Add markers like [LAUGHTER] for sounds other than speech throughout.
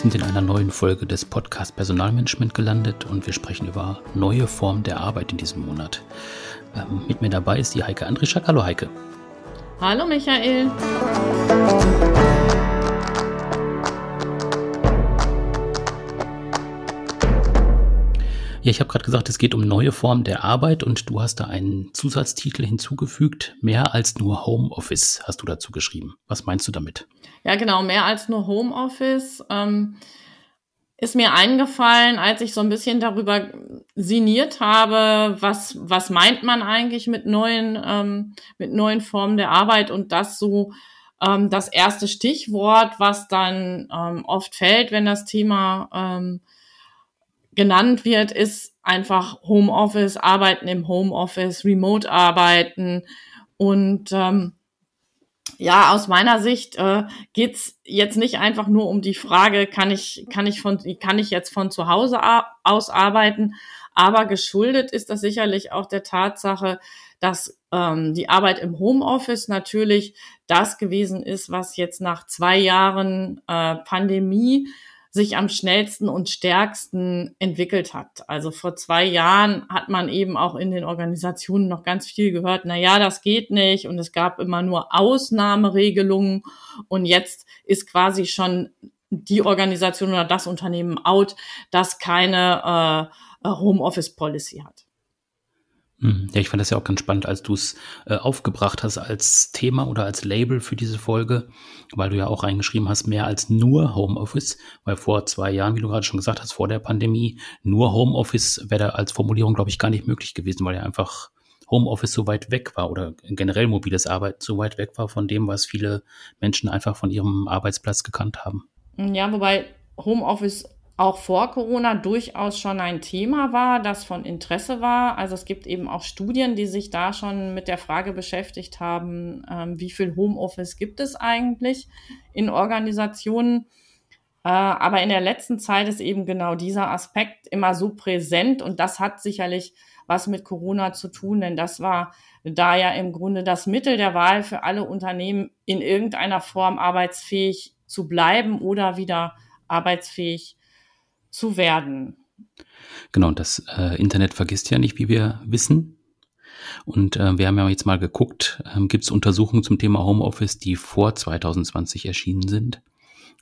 sind in einer neuen Folge des Podcast Personalmanagement gelandet und wir sprechen über neue Formen der Arbeit in diesem Monat. Ähm, mit mir dabei ist die Heike Andrischak. Hallo Heike. Hallo Michael. Ja, ich habe gerade gesagt, es geht um neue Formen der Arbeit und du hast da einen Zusatztitel hinzugefügt. Mehr als nur Homeoffice hast du dazu geschrieben. Was meinst du damit? Ja, genau, mehr als nur Homeoffice. Ähm, ist mir eingefallen, als ich so ein bisschen darüber sinniert habe, was, was meint man eigentlich mit neuen, ähm, mit neuen Formen der Arbeit und das so ähm, das erste Stichwort, was dann ähm, oft fällt, wenn das Thema ähm, genannt wird, ist einfach Homeoffice, Arbeiten im Homeoffice, Remote Arbeiten. Und ähm, ja, aus meiner Sicht äh, geht's jetzt nicht einfach nur um die Frage, kann ich, kann ich von, kann ich jetzt von zu Hause aus arbeiten, aber geschuldet ist das sicherlich auch der Tatsache, dass ähm, die Arbeit im Homeoffice natürlich das gewesen ist, was jetzt nach zwei Jahren äh, Pandemie sich am schnellsten und stärksten entwickelt hat. Also vor zwei Jahren hat man eben auch in den Organisationen noch ganz viel gehört, na ja, das geht nicht und es gab immer nur Ausnahmeregelungen und jetzt ist quasi schon die Organisation oder das Unternehmen out, das keine äh, Homeoffice Policy hat. Hm. Ja, ich fand das ja auch ganz spannend, als du es äh, aufgebracht hast als Thema oder als Label für diese Folge, weil du ja auch reingeschrieben hast, mehr als nur Homeoffice, weil vor zwei Jahren, wie du gerade schon gesagt hast, vor der Pandemie, nur Homeoffice wäre da als Formulierung, glaube ich, gar nicht möglich gewesen, weil ja einfach Homeoffice so weit weg war oder generell mobiles Arbeiten so weit weg war von dem, was viele Menschen einfach von ihrem Arbeitsplatz gekannt haben. Ja, wobei Homeoffice auch vor Corona durchaus schon ein Thema war, das von Interesse war. Also es gibt eben auch Studien, die sich da schon mit der Frage beschäftigt haben, ähm, wie viel Homeoffice gibt es eigentlich in Organisationen. Äh, aber in der letzten Zeit ist eben genau dieser Aspekt immer so präsent und das hat sicherlich was mit Corona zu tun, denn das war da ja im Grunde das Mittel der Wahl für alle Unternehmen, in irgendeiner Form arbeitsfähig zu bleiben oder wieder arbeitsfähig zu werden. Genau, das äh, Internet vergisst ja nicht, wie wir wissen. Und äh, wir haben ja jetzt mal geguckt, ähm, gibt es Untersuchungen zum Thema Homeoffice, die vor 2020 erschienen sind.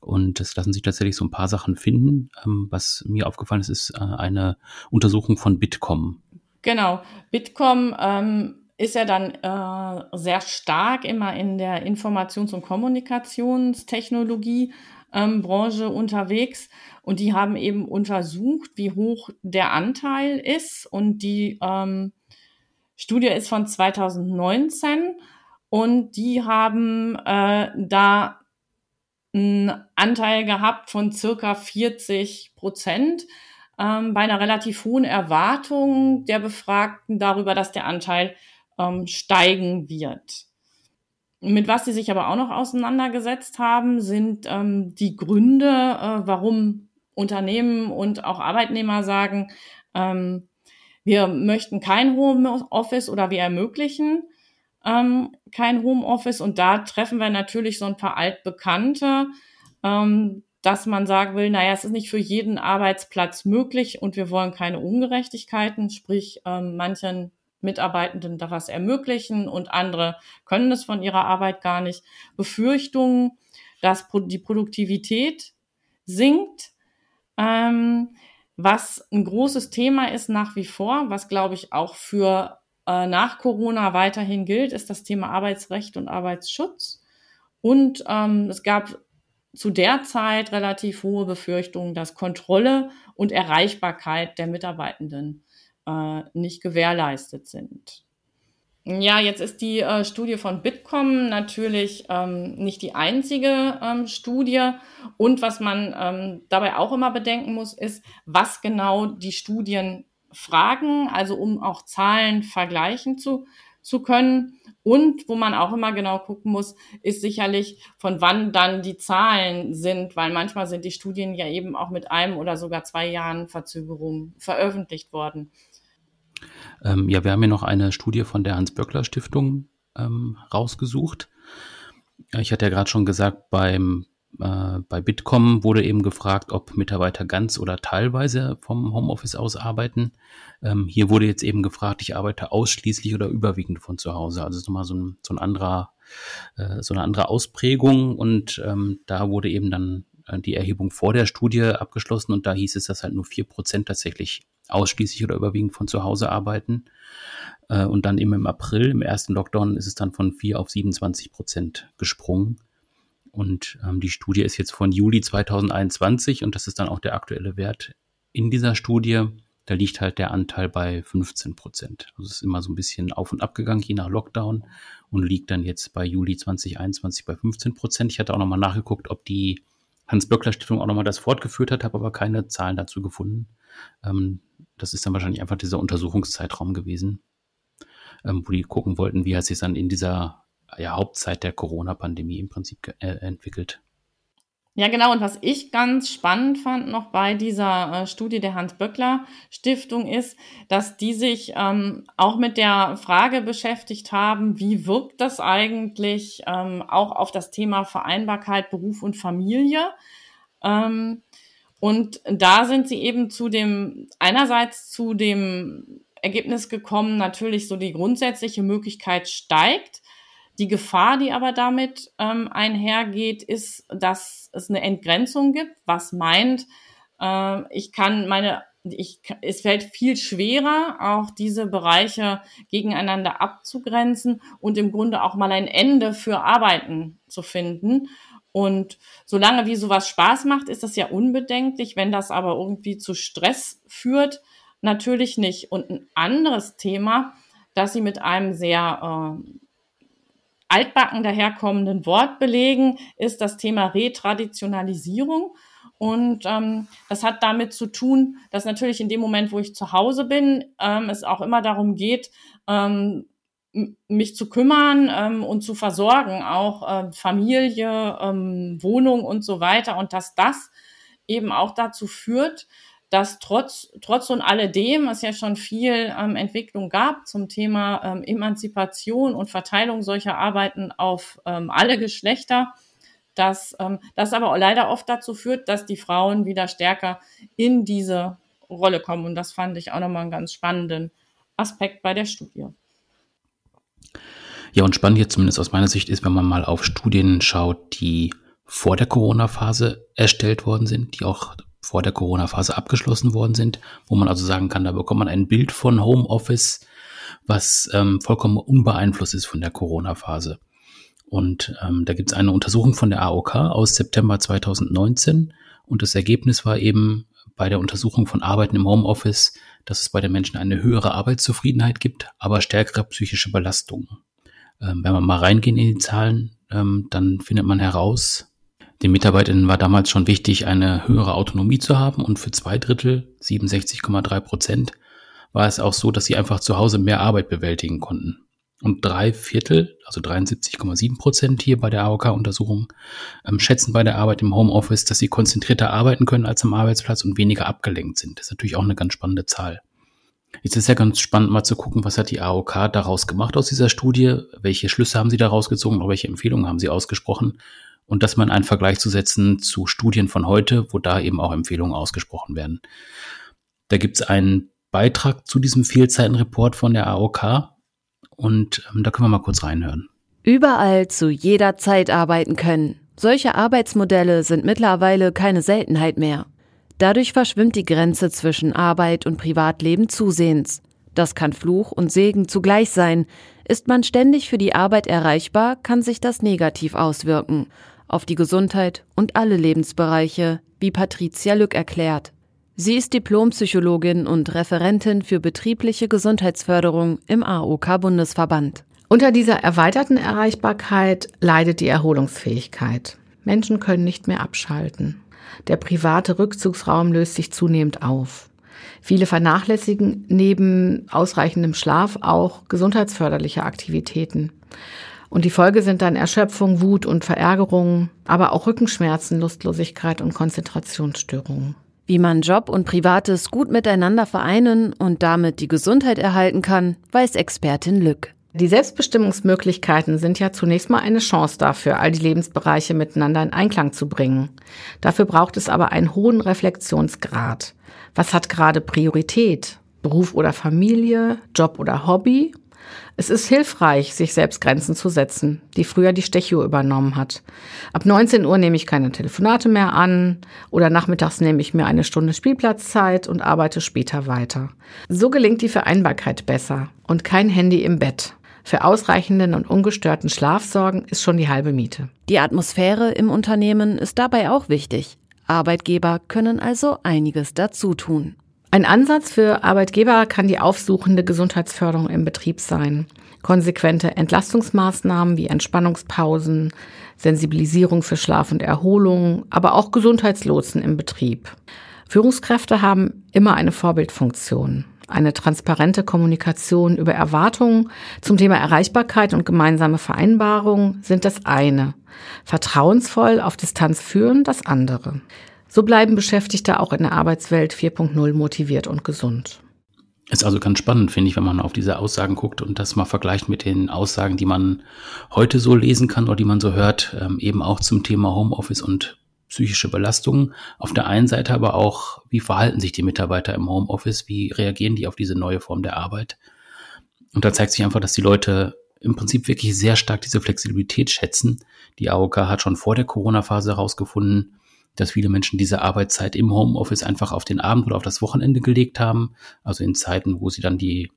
Und es lassen sich tatsächlich so ein paar Sachen finden. Ähm, was mir aufgefallen ist, ist äh, eine Untersuchung von Bitkom. Genau, Bitkom ähm, ist ja dann äh, sehr stark immer in der Informations- und Kommunikationstechnologie ähm, Branche unterwegs. Und die haben eben untersucht, wie hoch der Anteil ist. Und die ähm, Studie ist von 2019 und die haben äh, da einen Anteil gehabt von circa 40 Prozent ähm, bei einer relativ hohen Erwartung der Befragten darüber, dass der Anteil ähm, steigen wird. Mit was sie sich aber auch noch auseinandergesetzt haben, sind ähm, die Gründe, äh, warum Unternehmen und auch Arbeitnehmer sagen, ähm, wir möchten kein Homeoffice oder wir ermöglichen ähm, kein Homeoffice. Und da treffen wir natürlich so ein paar Altbekannte, ähm, dass man sagen will, naja, es ist nicht für jeden Arbeitsplatz möglich und wir wollen keine Ungerechtigkeiten, sprich ähm, manchen Mitarbeitenden da was ermöglichen und andere können es von ihrer Arbeit gar nicht. Befürchtungen, dass die Produktivität sinkt, ähm, was ein großes Thema ist nach wie vor, was glaube ich auch für äh, nach Corona weiterhin gilt, ist das Thema Arbeitsrecht und Arbeitsschutz. Und ähm, es gab zu der Zeit relativ hohe Befürchtungen, dass Kontrolle und Erreichbarkeit der Mitarbeitenden äh, nicht gewährleistet sind. Ja, jetzt ist die äh, Studie von Bitkom natürlich ähm, nicht die einzige ähm, Studie. Und was man ähm, dabei auch immer bedenken muss, ist, was genau die Studien fragen, also um auch Zahlen vergleichen zu, zu können. Und wo man auch immer genau gucken muss, ist sicherlich, von wann dann die Zahlen sind, weil manchmal sind die Studien ja eben auch mit einem oder sogar zwei Jahren Verzögerung veröffentlicht worden. Ähm, ja, wir haben hier noch eine Studie von der Hans-Böckler-Stiftung ähm, rausgesucht. Ich hatte ja gerade schon gesagt, beim äh, bei Bitkom wurde eben gefragt, ob Mitarbeiter ganz oder teilweise vom Homeoffice aus arbeiten. Ähm, hier wurde jetzt eben gefragt, ich arbeite ausschließlich oder überwiegend von zu Hause. Also ist nochmal so ein, so ein anderer, äh, so eine andere Ausprägung. Und ähm, da wurde eben dann äh, die Erhebung vor der Studie abgeschlossen und da hieß es, dass halt nur vier Prozent tatsächlich ausschließlich oder überwiegend von zu Hause arbeiten. Äh, und dann eben im April, im ersten Lockdown, ist es dann von vier auf 27 Prozent gesprungen. Und ähm, die Studie ist jetzt von Juli 2021 und das ist dann auch der aktuelle Wert in dieser Studie. Da liegt halt der Anteil bei 15 Prozent. Also es ist immer so ein bisschen auf und ab gegangen, je nach Lockdown und liegt dann jetzt bei Juli 2021 bei 15 Prozent. Ich hatte auch nochmal nachgeguckt, ob die Hans-Böckler-Stiftung auch nochmal das fortgeführt hat, habe aber keine Zahlen dazu gefunden. Ähm, das ist dann wahrscheinlich einfach dieser Untersuchungszeitraum gewesen, ähm, wo die gucken wollten, wie hat sich dann in dieser ja, Hauptzeit der Corona-Pandemie im Prinzip äh, entwickelt. Ja, genau. Und was ich ganz spannend fand noch bei dieser äh, Studie der Hans-Böckler-Stiftung ist, dass die sich ähm, auch mit der Frage beschäftigt haben, wie wirkt das eigentlich ähm, auch auf das Thema Vereinbarkeit Beruf und Familie. Ähm, und da sind sie eben zu dem, einerseits zu dem Ergebnis gekommen, natürlich so die grundsätzliche Möglichkeit steigt, die Gefahr, die aber damit ähm, einhergeht, ist, dass es eine Entgrenzung gibt, was meint, äh, ich kann meine, ich, es fällt viel schwerer, auch diese Bereiche gegeneinander abzugrenzen und im Grunde auch mal ein Ende für Arbeiten zu finden. Und solange wie sowas Spaß macht, ist das ja unbedenklich. Wenn das aber irgendwie zu Stress führt, natürlich nicht. Und ein anderes Thema, das sie mit einem sehr äh, altbacken daherkommenden Wort belegen, ist das Thema Retraditionalisierung. Und ähm, das hat damit zu tun, dass natürlich in dem Moment, wo ich zu Hause bin, ähm, es auch immer darum geht, ähm, mich zu kümmern ähm, und zu versorgen, auch äh, Familie, ähm, Wohnung und so weiter. Und dass das eben auch dazu führt, dass trotz, trotz und alledem es ja schon viel ähm, Entwicklung gab zum Thema ähm, Emanzipation und Verteilung solcher Arbeiten auf ähm, alle Geschlechter, dass ähm, das aber leider oft dazu führt, dass die Frauen wieder stärker in diese Rolle kommen. Und das fand ich auch nochmal einen ganz spannenden Aspekt bei der Studie. Ja, und spannend jetzt zumindest aus meiner Sicht ist, wenn man mal auf Studien schaut, die vor der Corona-Phase erstellt worden sind, die auch vor der Corona-Phase abgeschlossen worden sind, wo man also sagen kann, da bekommt man ein Bild von Homeoffice, was ähm, vollkommen unbeeinflusst ist von der Corona-Phase. Und ähm, da gibt es eine Untersuchung von der AOK aus September 2019 und das Ergebnis war eben bei der Untersuchung von Arbeiten im Homeoffice, dass es bei den Menschen eine höhere Arbeitszufriedenheit gibt, aber stärkere psychische Belastungen. Ähm, wenn wir mal reingehen in die Zahlen, ähm, dann findet man heraus, den Mitarbeiterinnen war damals schon wichtig, eine höhere Autonomie zu haben und für zwei Drittel, 67,3 Prozent, war es auch so, dass sie einfach zu Hause mehr Arbeit bewältigen konnten. Und drei Viertel, also 73,7 Prozent hier bei der AOK-Untersuchung, ähm, schätzen bei der Arbeit im Homeoffice, dass sie konzentrierter arbeiten können als am Arbeitsplatz und weniger abgelenkt sind. Das ist natürlich auch eine ganz spannende Zahl. Jetzt ist ja ganz spannend mal zu gucken, was hat die AOK daraus gemacht aus dieser Studie, welche Schlüsse haben sie daraus gezogen, oder welche Empfehlungen haben sie ausgesprochen und das mal in einen Vergleich zu setzen zu Studien von heute, wo da eben auch Empfehlungen ausgesprochen werden. Da gibt es einen Beitrag zu diesem Fehlzeitenreport von der AOK und ähm, da können wir mal kurz reinhören. Überall zu jeder Zeit arbeiten können. Solche Arbeitsmodelle sind mittlerweile keine Seltenheit mehr. Dadurch verschwimmt die Grenze zwischen Arbeit und Privatleben zusehends. Das kann Fluch und Segen zugleich sein. Ist man ständig für die Arbeit erreichbar, kann sich das negativ auswirken auf die Gesundheit und alle Lebensbereiche, wie Patricia Lück erklärt. Sie ist Diplompsychologin und Referentin für betriebliche Gesundheitsförderung im AOK-Bundesverband. Unter dieser erweiterten Erreichbarkeit leidet die Erholungsfähigkeit. Menschen können nicht mehr abschalten. Der private Rückzugsraum löst sich zunehmend auf. Viele vernachlässigen neben ausreichendem Schlaf auch gesundheitsförderliche Aktivitäten. Und die Folge sind dann Erschöpfung, Wut und Verärgerung, aber auch Rückenschmerzen, Lustlosigkeit und Konzentrationsstörungen. Wie man Job und Privates gut miteinander vereinen und damit die Gesundheit erhalten kann, weiß Expertin Lück. Die Selbstbestimmungsmöglichkeiten sind ja zunächst mal eine Chance dafür, all die Lebensbereiche miteinander in Einklang zu bringen. Dafür braucht es aber einen hohen Reflexionsgrad. Was hat gerade Priorität? Beruf oder Familie, Job oder Hobby? Es ist hilfreich, sich selbst Grenzen zu setzen, die früher die Stechuhr übernommen hat. Ab 19 Uhr nehme ich keine Telefonate mehr an oder nachmittags nehme ich mir eine Stunde Spielplatzzeit und arbeite später weiter. So gelingt die Vereinbarkeit besser und kein Handy im Bett. Für ausreichenden und ungestörten Schlaf sorgen ist schon die halbe Miete. Die Atmosphäre im Unternehmen ist dabei auch wichtig. Arbeitgeber können also einiges dazu tun. Ein Ansatz für Arbeitgeber kann die aufsuchende Gesundheitsförderung im Betrieb sein. Konsequente Entlastungsmaßnahmen wie Entspannungspausen, Sensibilisierung für Schlaf und Erholung, aber auch Gesundheitslotsen im Betrieb. Führungskräfte haben immer eine Vorbildfunktion. Eine transparente Kommunikation über Erwartungen zum Thema Erreichbarkeit und gemeinsame Vereinbarungen sind das eine. Vertrauensvoll auf Distanz führen das andere. So bleiben Beschäftigte auch in der Arbeitswelt 4.0 motiviert und gesund. Ist also ganz spannend, finde ich, wenn man auf diese Aussagen guckt und das mal vergleicht mit den Aussagen, die man heute so lesen kann oder die man so hört, ähm, eben auch zum Thema Homeoffice und psychische Belastungen. Auf der einen Seite aber auch, wie verhalten sich die Mitarbeiter im Homeoffice, wie reagieren die auf diese neue Form der Arbeit. Und da zeigt sich einfach, dass die Leute im Prinzip wirklich sehr stark diese Flexibilität schätzen. Die AOK hat schon vor der Corona-Phase herausgefunden, dass viele Menschen diese Arbeitszeit im Homeoffice einfach auf den Abend oder auf das Wochenende gelegt haben, also in Zeiten, wo sie dann die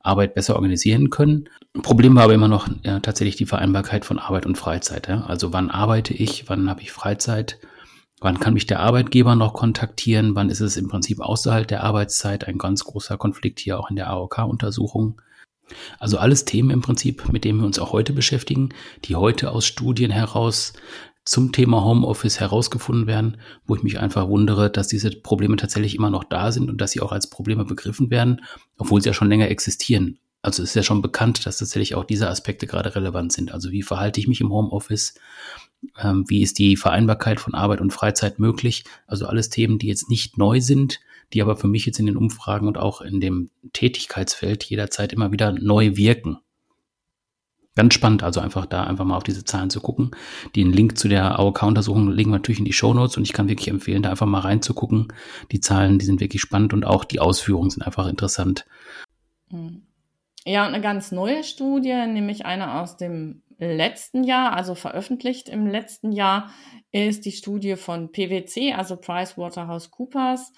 Arbeit besser organisieren können. Problem war aber immer noch ja, tatsächlich die Vereinbarkeit von Arbeit und Freizeit. Ja? Also wann arbeite ich, wann habe ich Freizeit Wann kann mich der Arbeitgeber noch kontaktieren? Wann ist es im Prinzip außerhalb der Arbeitszeit? Ein ganz großer Konflikt hier auch in der AOK-Untersuchung. Also alles Themen im Prinzip, mit denen wir uns auch heute beschäftigen, die heute aus Studien heraus zum Thema Homeoffice herausgefunden werden, wo ich mich einfach wundere, dass diese Probleme tatsächlich immer noch da sind und dass sie auch als Probleme begriffen werden, obwohl sie ja schon länger existieren. Also es ist ja schon bekannt, dass tatsächlich auch diese Aspekte gerade relevant sind. Also wie verhalte ich mich im Homeoffice? Ähm, wie ist die Vereinbarkeit von Arbeit und Freizeit möglich? Also alles Themen, die jetzt nicht neu sind, die aber für mich jetzt in den Umfragen und auch in dem Tätigkeitsfeld jederzeit immer wieder neu wirken. Ganz spannend, also einfach da einfach mal auf diese Zahlen zu gucken. Den Link zu der AOK-Untersuchung legen wir natürlich in die Show Notes und ich kann wirklich empfehlen, da einfach mal reinzugucken. Die Zahlen, die sind wirklich spannend und auch die Ausführungen sind einfach interessant. Mhm. Ja, und eine ganz neue Studie, nämlich eine aus dem letzten Jahr, also veröffentlicht im letzten Jahr, ist die Studie von PwC, also PricewaterhouseCoopers,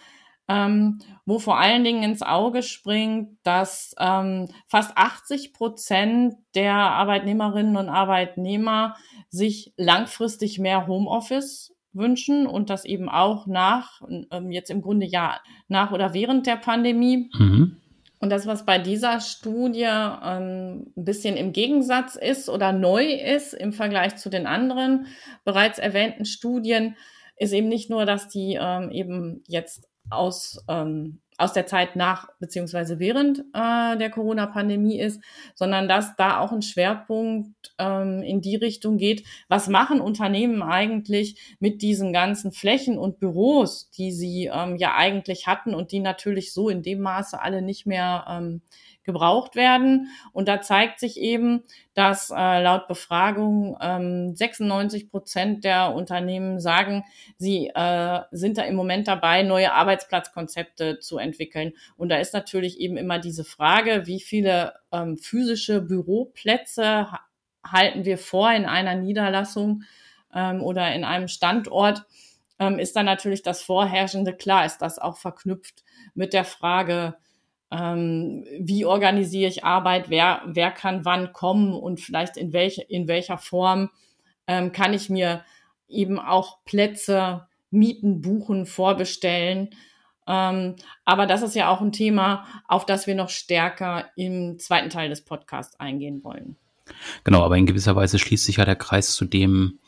ähm, wo vor allen Dingen ins Auge springt, dass ähm, fast 80 Prozent der Arbeitnehmerinnen und Arbeitnehmer sich langfristig mehr Homeoffice wünschen und das eben auch nach, ähm, jetzt im Grunde ja nach oder während der Pandemie. Mhm. Und das, was bei dieser Studie ähm, ein bisschen im Gegensatz ist oder neu ist im Vergleich zu den anderen bereits erwähnten Studien, ist eben nicht nur, dass die ähm, eben jetzt aus ähm, aus der Zeit nach beziehungsweise während äh, der Corona-Pandemie ist, sondern dass da auch ein Schwerpunkt ähm, in die Richtung geht, was machen Unternehmen eigentlich mit diesen ganzen Flächen und Büros, die sie ähm, ja eigentlich hatten und die natürlich so in dem Maße alle nicht mehr ähm, gebraucht werden. Und da zeigt sich eben, dass äh, laut Befragung ähm, 96 Prozent der Unternehmen sagen, sie äh, sind da im Moment dabei, neue Arbeitsplatzkonzepte zu entwickeln. Und da ist natürlich eben immer diese Frage, wie viele ähm, physische Büroplätze halten wir vor in einer Niederlassung ähm, oder in einem Standort, ähm, ist dann natürlich das Vorherrschende. Klar ist das auch verknüpft mit der Frage, ähm, wie organisiere ich Arbeit, wer, wer kann wann kommen und vielleicht in, welche, in welcher Form ähm, kann ich mir eben auch Plätze mieten, buchen, vorbestellen. Ähm, aber das ist ja auch ein Thema, auf das wir noch stärker im zweiten Teil des Podcasts eingehen wollen. Genau, aber in gewisser Weise schließt sich ja der Kreis zu dem,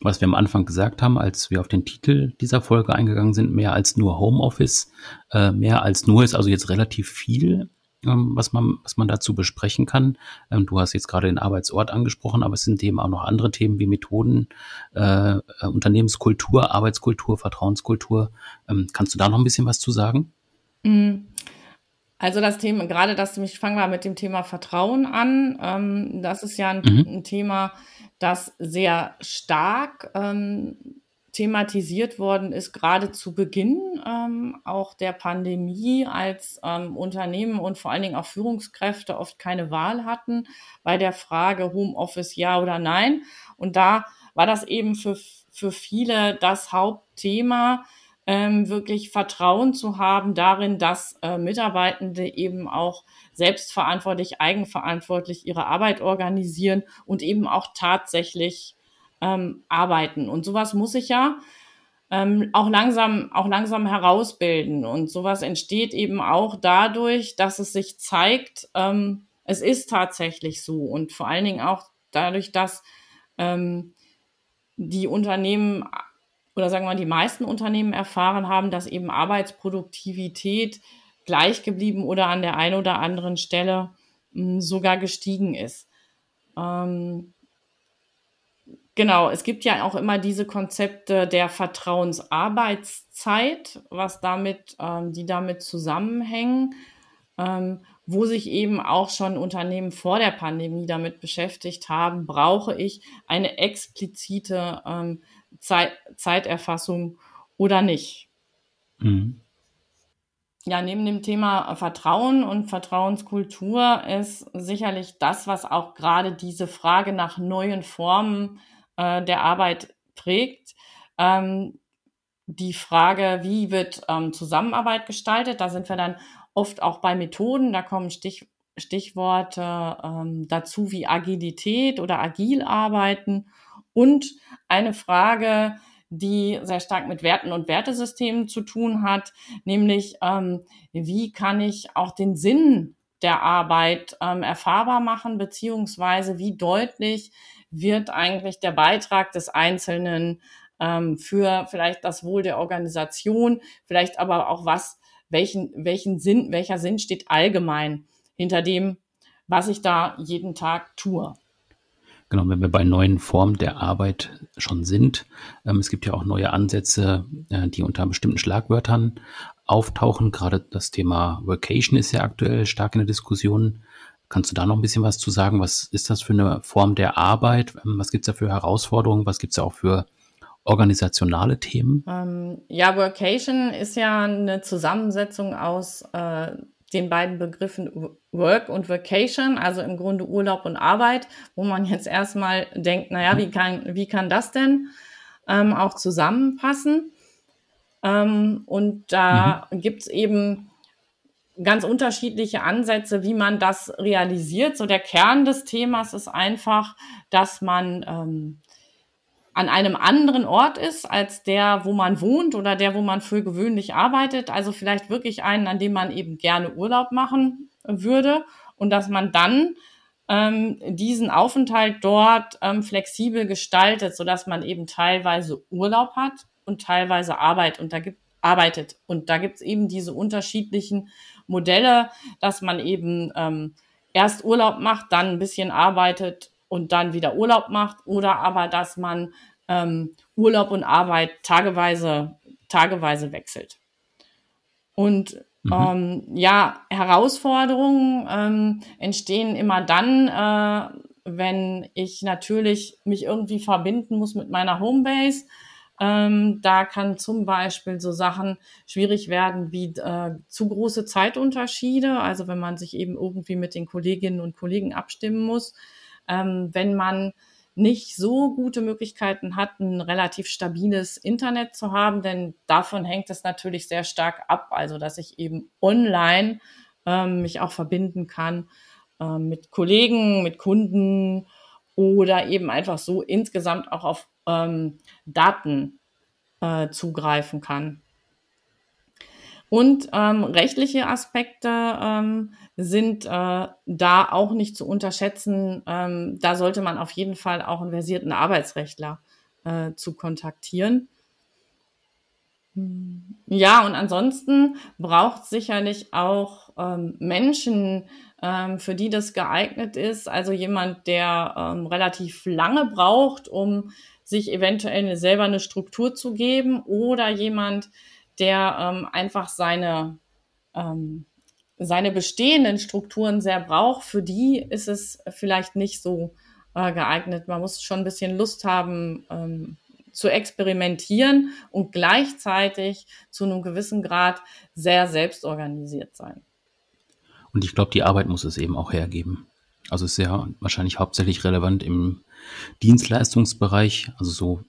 was wir am Anfang gesagt haben, als wir auf den Titel dieser Folge eingegangen sind, mehr als nur Homeoffice, äh, mehr als nur ist also jetzt relativ viel, ähm, was man, was man dazu besprechen kann. Ähm, du hast jetzt gerade den Arbeitsort angesprochen, aber es sind eben auch noch andere Themen wie Methoden, äh, äh Unternehmenskultur, Arbeitskultur, Vertrauenskultur. Ähm, kannst du da noch ein bisschen was zu sagen? Mhm. Also das Thema, gerade das, ich fange mal mit dem Thema Vertrauen an. Ähm, das ist ja ein, Mhm. ein Thema, das sehr stark ähm, thematisiert worden ist, gerade zu Beginn ähm, auch der Pandemie, als ähm, Unternehmen und vor allen Dingen auch Führungskräfte oft keine Wahl hatten bei der Frage Homeoffice ja oder nein. Und da war das eben für, für viele das Hauptthema, ähm, wirklich Vertrauen zu haben darin, dass äh, Mitarbeitende eben auch selbstverantwortlich, eigenverantwortlich ihre Arbeit organisieren und eben auch tatsächlich ähm, arbeiten. Und sowas muss ich ja ähm, auch langsam, auch langsam herausbilden. Und sowas entsteht eben auch dadurch, dass es sich zeigt, ähm, es ist tatsächlich so. Und vor allen Dingen auch dadurch, dass ähm, die Unternehmen oder sagen wir mal, die meisten Unternehmen erfahren haben, dass eben Arbeitsproduktivität gleich geblieben oder an der einen oder anderen Stelle mh, sogar gestiegen ist. Ähm, genau, es gibt ja auch immer diese Konzepte der Vertrauensarbeitszeit, was damit, ähm, die damit zusammenhängen, ähm, wo sich eben auch schon Unternehmen vor der Pandemie damit beschäftigt haben, brauche ich eine explizite ähm, Zeit, Zeiterfassung oder nicht. Mhm. Ja, neben dem Thema Vertrauen und Vertrauenskultur ist sicherlich das, was auch gerade diese Frage nach neuen Formen äh, der Arbeit prägt. Ähm, die Frage, wie wird ähm, Zusammenarbeit gestaltet? Da sind wir dann oft auch bei Methoden. Da kommen Stich, Stichworte ähm, dazu wie Agilität oder agil arbeiten und eine Frage, die sehr stark mit Werten und Wertesystemen zu tun hat, nämlich ähm, wie kann ich auch den Sinn der Arbeit ähm, erfahrbar machen, beziehungsweise wie deutlich wird eigentlich der Beitrag des Einzelnen ähm, für vielleicht das Wohl der Organisation, vielleicht aber auch was, welchen, welchen Sinn, welcher Sinn steht allgemein hinter dem, was ich da jeden Tag tue. Genau, wenn wir bei neuen Formen der Arbeit schon sind. Ähm, es gibt ja auch neue Ansätze, äh, die unter bestimmten Schlagwörtern auftauchen. Gerade das Thema Workation ist ja aktuell stark in der Diskussion. Kannst du da noch ein bisschen was zu sagen? Was ist das für eine Form der Arbeit? Ähm, was gibt es da für Herausforderungen? Was gibt es da auch für organisationale Themen? Ähm, ja, Workation ist ja eine Zusammensetzung aus äh, den beiden Begriffen Work und Vacation, also im Grunde Urlaub und Arbeit, wo man jetzt erstmal denkt, naja, wie kann, wie kann das denn ähm, auch zusammenpassen? Ähm, und da mhm. gibt's eben ganz unterschiedliche Ansätze, wie man das realisiert. So der Kern des Themas ist einfach, dass man ähm, an einem anderen Ort ist als der, wo man wohnt oder der, wo man für gewöhnlich arbeitet. Also vielleicht wirklich einen, an dem man eben gerne Urlaub machen würde und dass man dann ähm, diesen Aufenthalt dort ähm, flexibel gestaltet, so dass man eben teilweise Urlaub hat und teilweise Arbeit und da gibt arbeitet und da gibt es eben diese unterschiedlichen Modelle, dass man eben ähm, erst Urlaub macht, dann ein bisschen arbeitet und dann wieder Urlaub macht oder aber dass man ähm, Urlaub und Arbeit tageweise, tageweise wechselt. Und mhm. ähm, ja, Herausforderungen ähm, entstehen immer dann, äh, wenn ich natürlich mich irgendwie verbinden muss mit meiner Homebase. Ähm, da kann zum Beispiel so Sachen schwierig werden wie äh, zu große Zeitunterschiede, also wenn man sich eben irgendwie mit den Kolleginnen und Kollegen abstimmen muss. Ähm, wenn man nicht so gute Möglichkeiten hat, ein relativ stabiles Internet zu haben, denn davon hängt es natürlich sehr stark ab, also dass ich eben online ähm, mich auch verbinden kann äh, mit Kollegen, mit Kunden oder eben einfach so insgesamt auch auf ähm, Daten äh, zugreifen kann. Und ähm, rechtliche Aspekte ähm, sind äh, da auch nicht zu unterschätzen. Ähm, da sollte man auf jeden Fall auch einen versierten Arbeitsrechtler äh, zu kontaktieren. Ja, und ansonsten braucht sicherlich auch ähm, Menschen, ähm, für die das geeignet ist. Also jemand, der ähm, relativ lange braucht, um sich eventuell selber eine Struktur zu geben oder jemand, der ähm, einfach seine, ähm, seine bestehenden Strukturen sehr braucht, für die ist es vielleicht nicht so äh, geeignet. Man muss schon ein bisschen Lust haben ähm, zu experimentieren und gleichzeitig zu einem gewissen Grad sehr selbstorganisiert sein. Und ich glaube, die Arbeit muss es eben auch hergeben. Also ist ja wahrscheinlich hauptsächlich relevant im Dienstleistungsbereich. Also so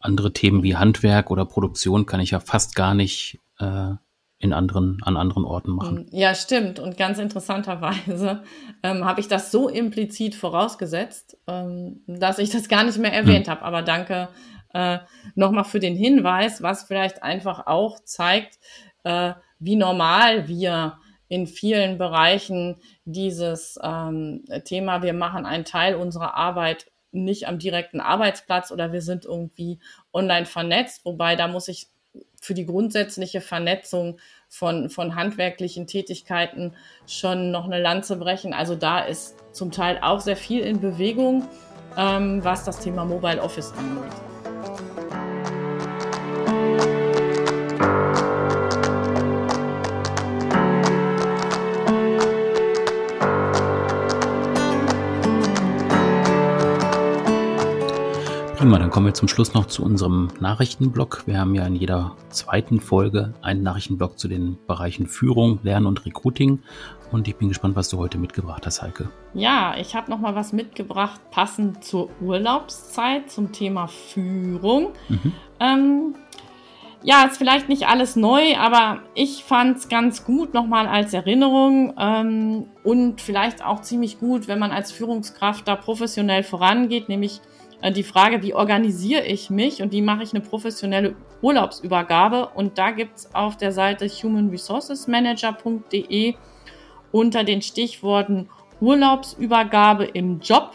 andere Themen wie Handwerk oder Produktion kann ich ja fast gar nicht äh, in anderen, an anderen Orten machen. Ja, stimmt. Und ganz interessanterweise [LAUGHS] ähm, habe ich das so implizit vorausgesetzt, ähm, dass ich das gar nicht mehr erwähnt hm. habe. Aber danke äh, nochmal für den Hinweis, was vielleicht einfach auch zeigt, äh, wie normal wir in vielen Bereichen dieses ähm, Thema, wir machen einen Teil unserer Arbeit nicht am direkten Arbeitsplatz oder wir sind irgendwie online vernetzt, wobei da muss ich für die grundsätzliche Vernetzung von, von handwerklichen Tätigkeiten schon noch eine Lanze brechen. Also da ist zum Teil auch sehr viel in Bewegung, ähm, was das Thema Mobile Office angeht. Prima, dann kommen wir zum Schluss noch zu unserem Nachrichtenblock. Wir haben ja in jeder zweiten Folge einen Nachrichtenblock zu den Bereichen Führung, Lernen und Recruiting. Und ich bin gespannt, was du heute mitgebracht hast, Heike. Ja, ich habe noch mal was mitgebracht, passend zur Urlaubszeit zum Thema Führung. Mhm. Ähm, ja, ist vielleicht nicht alles neu, aber ich fand es ganz gut nochmal als Erinnerung ähm, und vielleicht auch ziemlich gut, wenn man als Führungskraft da professionell vorangeht, nämlich die Frage, wie organisiere ich mich und wie mache ich eine professionelle Urlaubsübergabe. Und da gibt es auf der Seite humanresourcesmanager.de unter den Stichworten Urlaubsübergabe im Job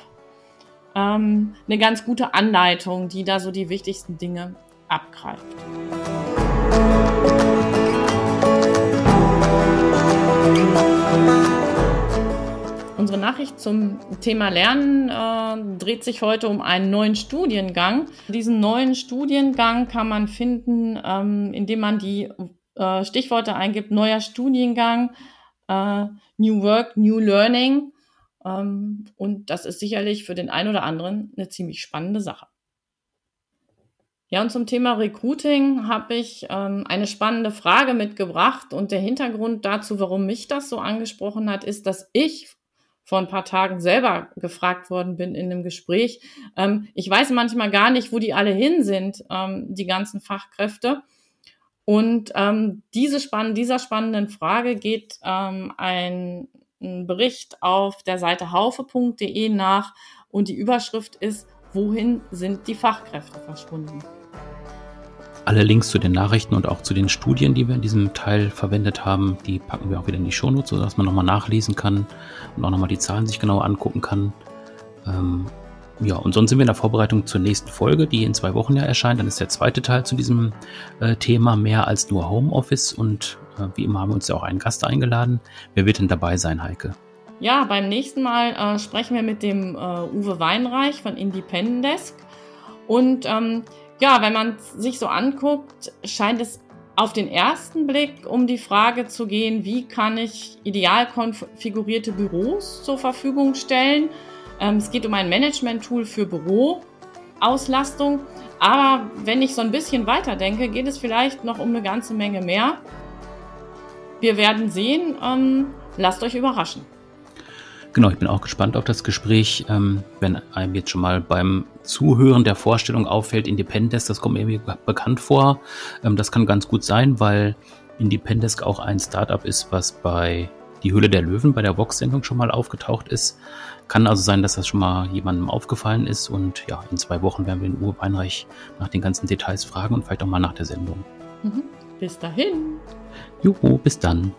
ähm, eine ganz gute Anleitung, die da so die wichtigsten Dinge abgreift. Unsere Nachricht zum Thema Lernen äh, dreht sich heute um einen neuen Studiengang. Diesen neuen Studiengang kann man finden, ähm, indem man die äh, Stichworte eingibt, neuer Studiengang, äh, New Work, New Learning. Ähm, und das ist sicherlich für den einen oder anderen eine ziemlich spannende Sache. Ja, und zum Thema Recruiting habe ich ähm, eine spannende Frage mitgebracht. Und der Hintergrund dazu, warum mich das so angesprochen hat, ist, dass ich vor ein paar Tagen selber gefragt worden bin in einem Gespräch. Ähm, ich weiß manchmal gar nicht, wo die alle hin sind, ähm, die ganzen Fachkräfte. Und ähm, diese spann dieser spannenden Frage geht ähm, ein, ein Bericht auf der Seite haufe.de nach und die Überschrift ist, wohin sind die Fachkräfte verschwunden? Alle Links zu den Nachrichten und auch zu den Studien, die wir in diesem Teil verwendet haben, die packen wir auch wieder in die Shownotes, sodass man nochmal nachlesen kann und auch nochmal die Zahlen sich genauer angucken kann. Ähm, ja, und sonst sind wir in der Vorbereitung zur nächsten Folge, die in zwei Wochen ja erscheint. Dann ist der zweite Teil zu diesem äh, Thema mehr als nur Homeoffice. Und äh, wie immer haben wir uns ja auch einen Gast eingeladen. Wer wird denn dabei sein, Heike? Ja, beim nächsten Mal äh, sprechen wir mit dem äh, Uwe Weinreich von Independent Desk. Und ähm, ja, wenn man sich so anguckt, scheint es auf den ersten Blick um die Frage zu gehen, wie kann ich ideal konfigurierte Büros zur Verfügung stellen. Ähm, es geht um ein Management-Tool für Büroauslastung. Aber wenn ich so ein bisschen weiter denke, geht es vielleicht noch um eine ganze Menge mehr. Wir werden sehen. Ähm, lasst euch überraschen. Genau, ich bin auch gespannt auf das Gespräch. Ähm, wenn einem jetzt schon mal beim Zuhören der Vorstellung auffällt, Independence, das kommt mir irgendwie bekannt vor. Ähm, das kann ganz gut sein, weil Independesk auch ein Startup ist, was bei Die Höhle der Löwen bei der Vox-Sendung schon mal aufgetaucht ist. Kann also sein, dass das schon mal jemandem aufgefallen ist. Und ja, in zwei Wochen werden wir in Uwe Weinreich nach den ganzen Details fragen und vielleicht auch mal nach der Sendung. Mhm. Bis dahin. Juhu, bis dann.